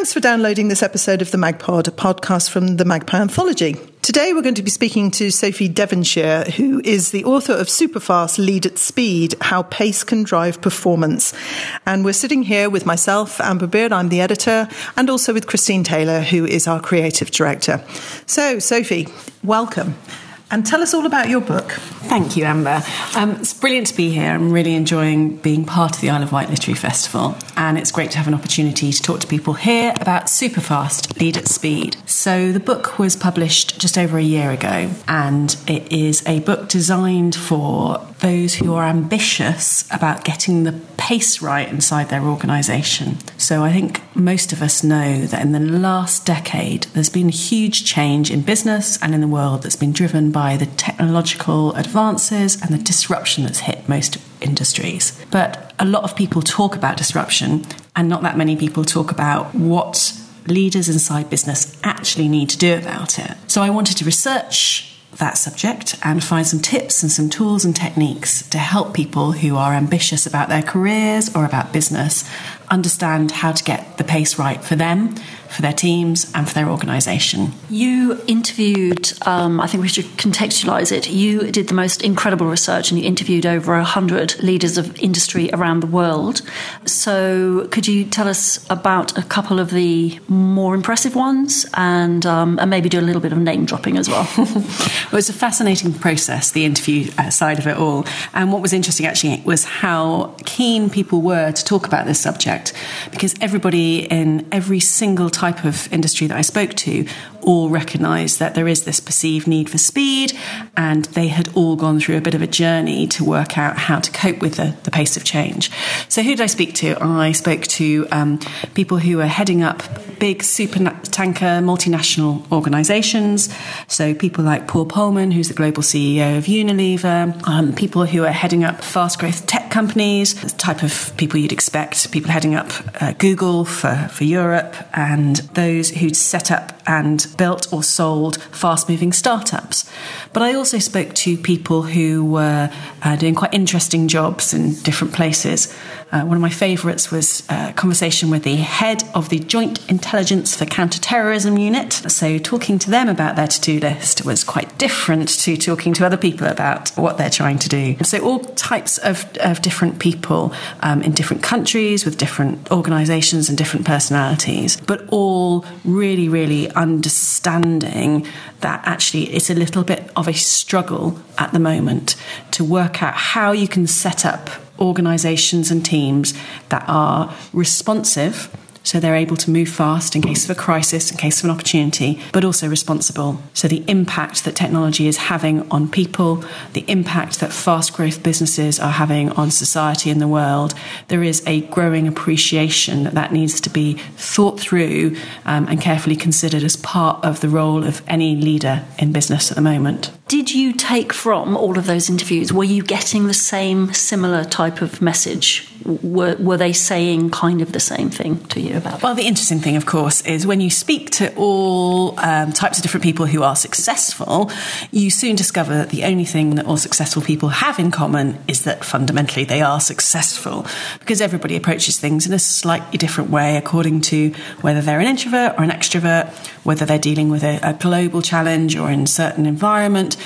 Thanks for downloading this episode of the MagPod, a podcast from the Magpie Anthology. Today we're going to be speaking to Sophie Devonshire, who is the author of Superfast Lead at Speed How Pace Can Drive Performance. And we're sitting here with myself, Amber Beard, I'm the editor, and also with Christine Taylor, who is our creative director. So, Sophie, welcome. And tell us all about your book. Thank you, Amber. Um, it's brilliant to be here. I'm really enjoying being part of the Isle of Wight Literary Festival, and it's great to have an opportunity to talk to people here about Superfast Lead at Speed. So, the book was published just over a year ago, and it is a book designed for those who are ambitious about getting the pace right inside their organisation. So, I think most of us know that in the last decade, there's been a huge change in business and in the world that's been driven by by the technological advances and the disruption that's hit most industries. But a lot of people talk about disruption, and not that many people talk about what leaders inside business actually need to do about it. So I wanted to research that subject and find some tips and some tools and techniques to help people who are ambitious about their careers or about business understand how to get the pace right for them for their teams and for their organisation. You interviewed, um, I think we should contextualise it. You did the most incredible research and you interviewed over 100 leaders of industry around the world. So, could you tell us about a couple of the more impressive ones and, um, and maybe do a little bit of name dropping as well? well, it's a fascinating process, the interview uh, side of it all. And what was interesting actually was how keen people were to talk about this subject because everybody in every single type of industry that I spoke to all recognised that there is this perceived need for speed, and they had all gone through a bit of a journey to work out how to cope with the, the pace of change. So, who did I speak to? I spoke to um, people who are heading up big super tanker multinational organisations. So, people like Paul Polman, who's the global CEO of Unilever, um, people who are heading up fast growth tech companies, the type of people you'd expect, people heading up uh, Google for, for Europe, and those who'd set up and built or sold fast moving startups. But I also spoke to people who were uh, doing quite interesting jobs in different places. Uh, one of my favourites was a conversation with the head of the Joint Intelligence for Counterterrorism Unit. So, talking to them about their to do list was quite different to talking to other people about what they're trying to do. So, all types of, of different people um, in different countries with different organisations and different personalities, but all really, really understanding that actually it's a little bit of a struggle at the moment to work out how you can set up organizations and teams that are responsive so they're able to move fast in case of a crisis, in case of an opportunity, but also responsible. So the impact that technology is having on people, the impact that fast growth businesses are having on society and the world, there is a growing appreciation that that needs to be thought through um, and carefully considered as part of the role of any leader in business at the moment. Did you take from all of those interviews, were you getting the same similar type of message? Were, were they saying kind of the same thing to you about? Well, the interesting thing, of course, is when you speak to all um, types of different people who are successful, you soon discover that the only thing that all successful people have in common is that fundamentally they are successful because everybody approaches things in a slightly different way according to whether they're an introvert or an extrovert, whether they're dealing with a, a global challenge or in a certain environment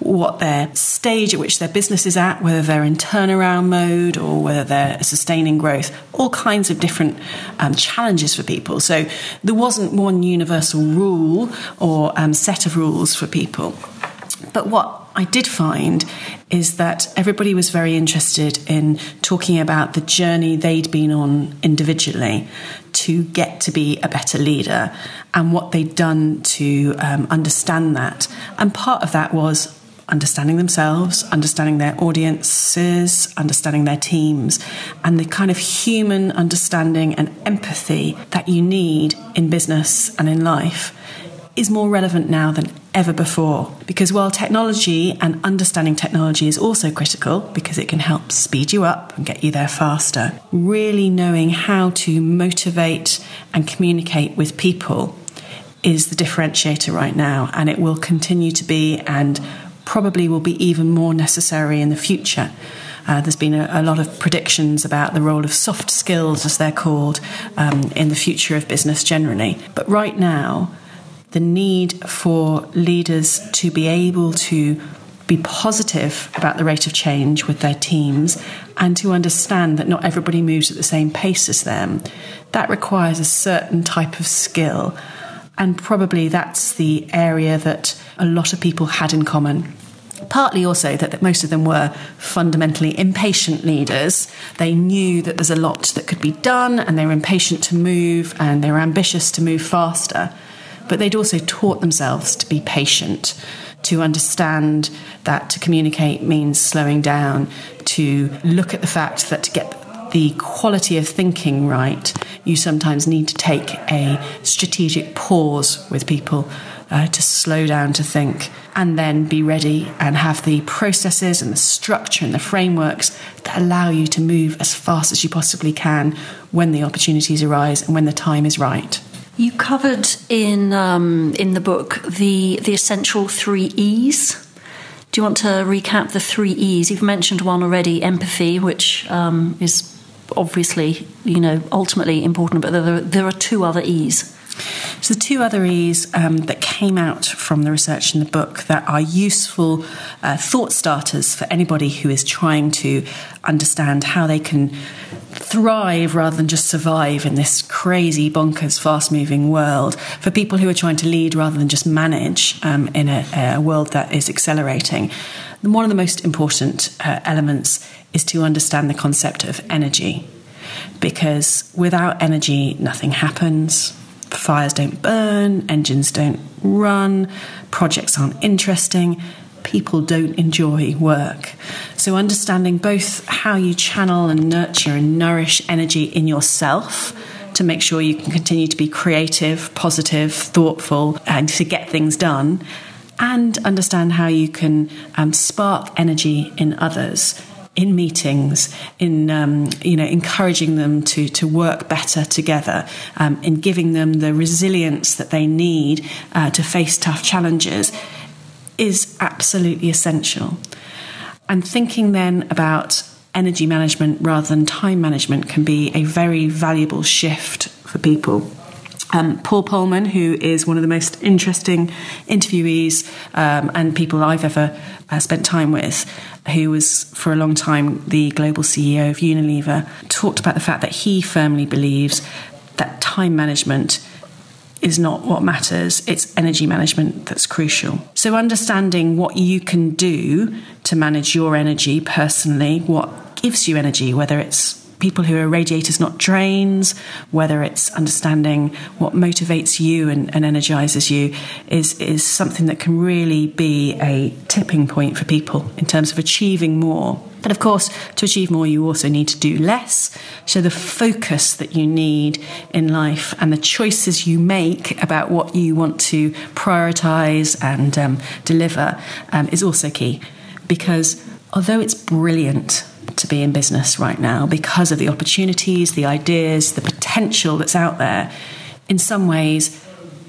what their stage at which their business is at, whether they're in turnaround mode or whether they're sustaining growth, all kinds of different um, challenges for people. So there wasn't one universal rule or um, set of rules for people. But what I did find is that everybody was very interested in talking about the journey they'd been on individually to get to be a better leader and what they'd done to um, understand that. And part of that was understanding themselves, understanding their audiences, understanding their teams, and the kind of human understanding and empathy that you need in business and in life is more relevant now than ever before. Because while technology and understanding technology is also critical because it can help speed you up and get you there faster, really knowing how to motivate and communicate with people is the differentiator right now, and it will continue to be. And probably will be even more necessary in the future. Uh, there's been a, a, lot of predictions about the role of soft skills, as they're called, um, in the future of business generally. But right now, the need for leaders to be able to be positive about the rate of change with their teams and to understand that not everybody moves at the same pace as them, that requires a certain type of skill. And probably that's the area that a lot of people had in common. Partly also that, that most of them were fundamentally impatient leaders. They knew that there's a lot that could be done and they were impatient to move and they were ambitious to move faster. But they'd also taught themselves to be patient to understand that to communicate means slowing down, to look at the fact that to get the quality of thinking right, you sometimes need to take a strategic pause with people uh, to slow down to think and then be ready and have the processes and the structure and the frameworks that allow you to move as fast as you possibly can when the opportunities arise and when the time is right. You covered in um, in the book the the essential three E's. Do you want to recap the three E's? You've mentioned one already, empathy, which um, is obviously you know ultimately important, but there, there are two other E's. So, the two other E's um, that came out from the research in the book that are useful uh, thought starters for anybody who is trying to understand how they can thrive rather than just survive in this crazy, bonkers, fast moving world, for people who are trying to lead rather than just manage um, in a, a, world that is accelerating. One of the most important uh, elements is to understand the concept of energy. Because without energy, nothing happens fires don't burn, engines don't run, projects aren't interesting, people don't enjoy work. So, understanding both how you channel and nurture and nourish energy in yourself to make sure you can continue to be creative, positive, thoughtful, and to get things done, and understand how you can um, spark energy in others in meetings, in um, you know encouraging them to to work better together, um, in giving them the resilience that they need uh, to face tough challenges, is absolutely essential. And thinking then about energy management rather than time management can be a very valuable shift for people. Um, Paul Polman, who is one of the most interesting interviewees um, and people I've ever uh, spent time with, who was for a long time the global CEO of Unilever, talked about the fact that he firmly believes that time management is not what matters, it's energy management that's crucial. So, understanding what you can do to manage your energy personally, what gives you energy, whether it's people who are radiators, not drains, whether it's understanding what motivates you and, and energizes you, is, is something that can really be a tipping point for people in terms of achieving more. But of course, to achieve more, you also need to do less. So, the focus that you need in life and the choices you make about what you want to prioritize and um, deliver um, is also key. Because although it's brilliant to be in business right now because of the opportunities, the ideas, the potential that's out there. In some ways,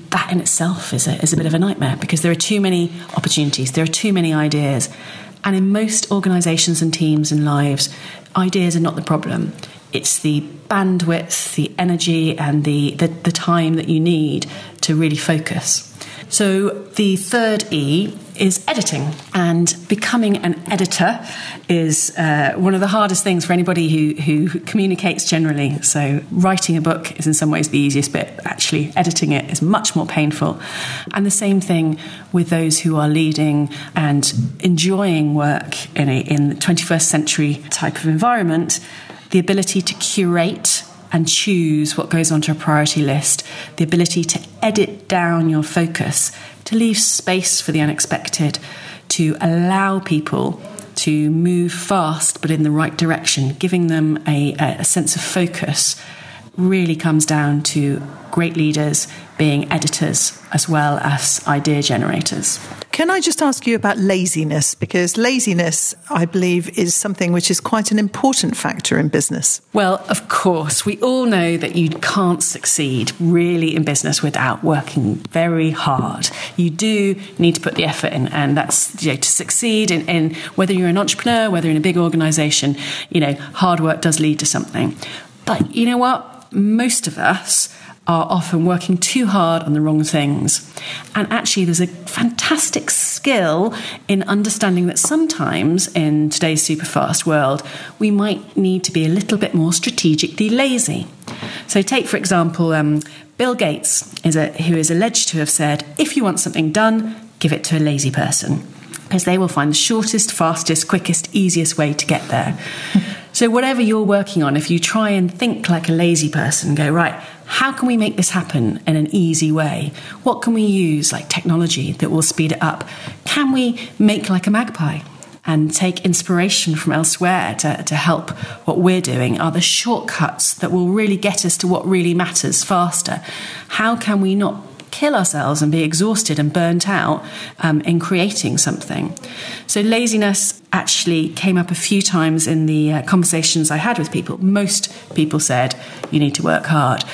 that in itself is a, is a bit of a nightmare because there are too many opportunities, there are too many ideas. And in most organizations and teams and lives, ideas are not the problem. It's the bandwidth, the energy, and the, the, the time that you need to really focus. So the third E is editing, and becoming an editor is uh, one of the hardest things for anybody who, who communicates generally. So writing a book is in some ways the easiest bit. Actually, editing it is much more painful. And the same thing with those who are leading and enjoying work in a in the 21st century type of environment. The ability to curate and choose what goes onto a priority list, the ability to edit down your focus, to leave space for the unexpected, to allow people to move fast but in the right direction, giving them a, a sense of focus, really comes down to great leaders being editors as well as idea generators. Can I just ask you about laziness? Because laziness, I believe, is something which is quite an important factor in business. Well, of course, we all know that you can't succeed really in business without working very hard. You do need to put the effort in, and that's you know, to succeed in, whether you're an entrepreneur, whether in a big organization, you know, hard work does lead to something. But you know what? Most of us are often working too hard on the wrong things. And actually, there's a fantastic skill in understanding that sometimes in today's super fast world, we might need to be a little bit more strategically lazy. So, take for example, um, Bill Gates, is a, who is alleged to have said, if you want something done, give it to a lazy person. Because they will find the shortest, fastest, quickest, easiest way to get there. so, whatever you're working on, if you try and think like a lazy person, go, right, how can we make this happen in an easy way? What can we use, like technology, that will speed it up? Can we make like a magpie? and take inspiration from elsewhere to, to help what we're doing? Are the shortcuts that will really get us to what really matters faster? How can we not kill ourselves and be exhausted and burnt out um, in creating something. So, laziness actually came up a few times in the uh, conversations I had with people. Most people said, You need to work hard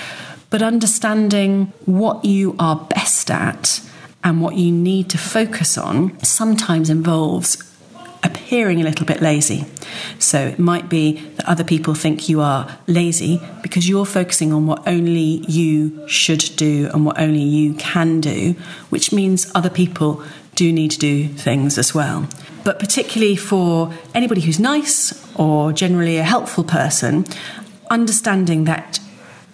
but understanding what you are best at and what you need to focus on sometimes involves appearing a little bit lazy. So it might be that other people think you are lazy because you're focusing on what only you should do and what only you can do, which means other people do need to do things as well. But particularly for anybody who's nice or generally a helpful person, understanding that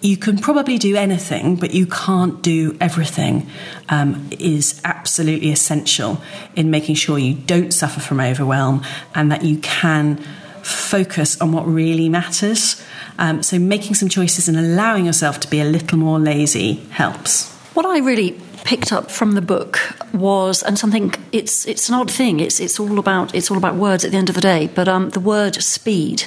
you can probably do anything, but you can't do everything, um, is absolutely essential in making sure you don't suffer from overwhelm and that you can focus on what really matters. Um, so, making some choices and allowing yourself to be a little more lazy helps. What I really picked up from the book was, and something it's it's an odd thing. It's it's all about it's all about words at the end of the day. But um, the word speed,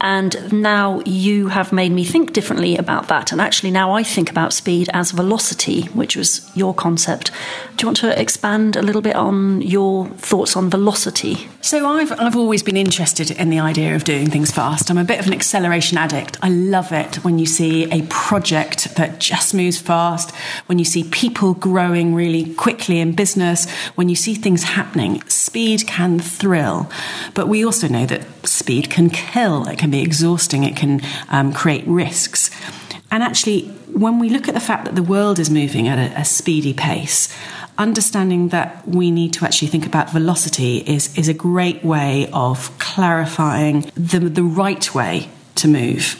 and now you have made me think differently about that. And actually, now I think about speed as velocity, which was your concept. Do you want to expand a little bit on your thoughts on velocity? So I've I've always been interested in the idea of doing things fast. I'm a bit of an acceleration addict. I love it when you see a project that just moves fast, when you see people growing really quickly in business, when you see things happening, speed can thrill. But we also know that speed can kill, it can be exhausting, it can um, create risks. And actually, when we look at the fact that the world is moving at a, a speedy pace, understanding that we need to actually think about velocity is, is a great way of clarifying the, the right way to move.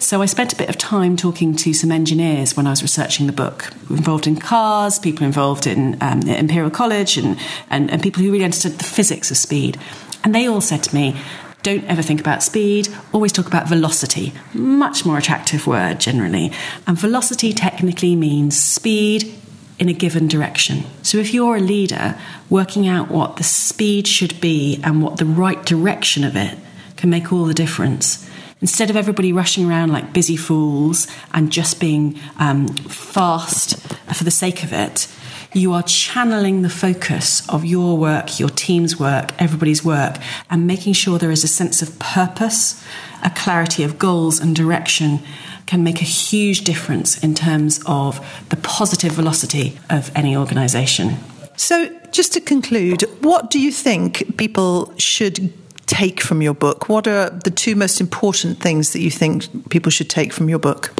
So I spent a bit of time talking to some engineers when I was researching the book, involved in cars, people involved in um, Imperial College, and, and, and people who really understood the physics of speed. And they all said to me, don't ever think about speed, always talk about velocity. Much more attractive word generally. And velocity technically means speed in a given direction. So if you're a leader, working out what the speed should be and what the right direction of it can make all the difference instead of everybody rushing around like busy fools and just being um, fast for the sake of it, you are channeling the focus of your work, your team's work, everybody's work, and making sure there is a sense of purpose, a clarity of goals and direction can make a huge difference in terms of the positive velocity of any organisation. So, just to conclude, what do you think people should take from your book? What are the two most important things that you think people should take from your book?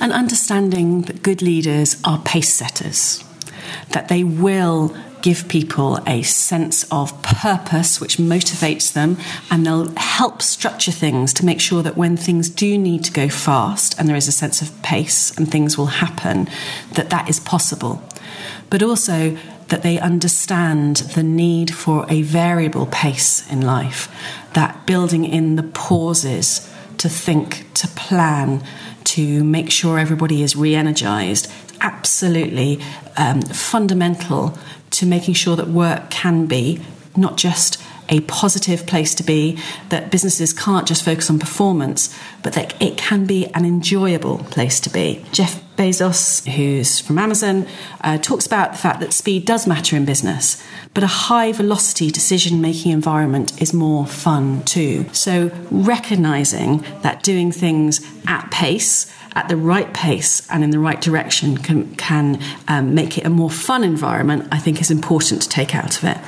An understanding that good leaders are pace setters, that they will give people a sense of purpose which motivates them and they'll help structure things to make sure that when things do need to go fast and there is a sense of pace and things will happen that that is possible but also that they understand the need for a variable pace in life, that building in the pauses to think, to plan, to make sure everybody is re energized, absolutely um, fundamental to making sure that work can be not just a positive place to be, that businesses can't just focus on performance, but that it can be an enjoyable place to be. Jeff Bezos, who's from Amazon, uh, talks about the fact that speed does matter in business, but a high velocity decision making environment is more fun too. So, recognizing that doing things at pace, at the right pace, and in the right direction can, can um, make it a more fun environment, I think is important to take out of it.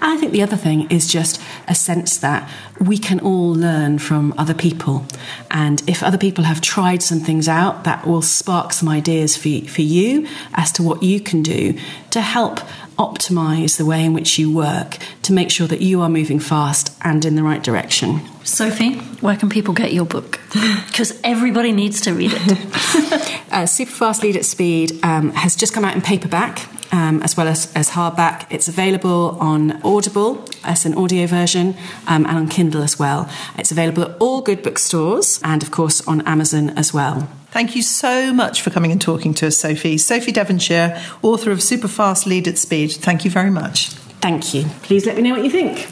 And I think the other thing is just a sense that we can all learn from other people. And if other people have tried some things out, that will spark some ideas for, for you as to what you can do to help optimize the way in which you work to make sure that you are moving fast and in the right direction. Sophie, where can people get your book? Because everybody needs to read it. uh, Superfast Lead at Speed um, has just come out in paperback. Um, as well as, as hardback. It's available on Audible as an audio version um, and on Kindle as well. It's available at all good bookstores and, of course, on Amazon as well. Thank you so much for coming and talking to us, Sophie. Sophie Devonshire, author of Superfast Lead at Speed. Thank you very much. Thank you. Please let me know what you think.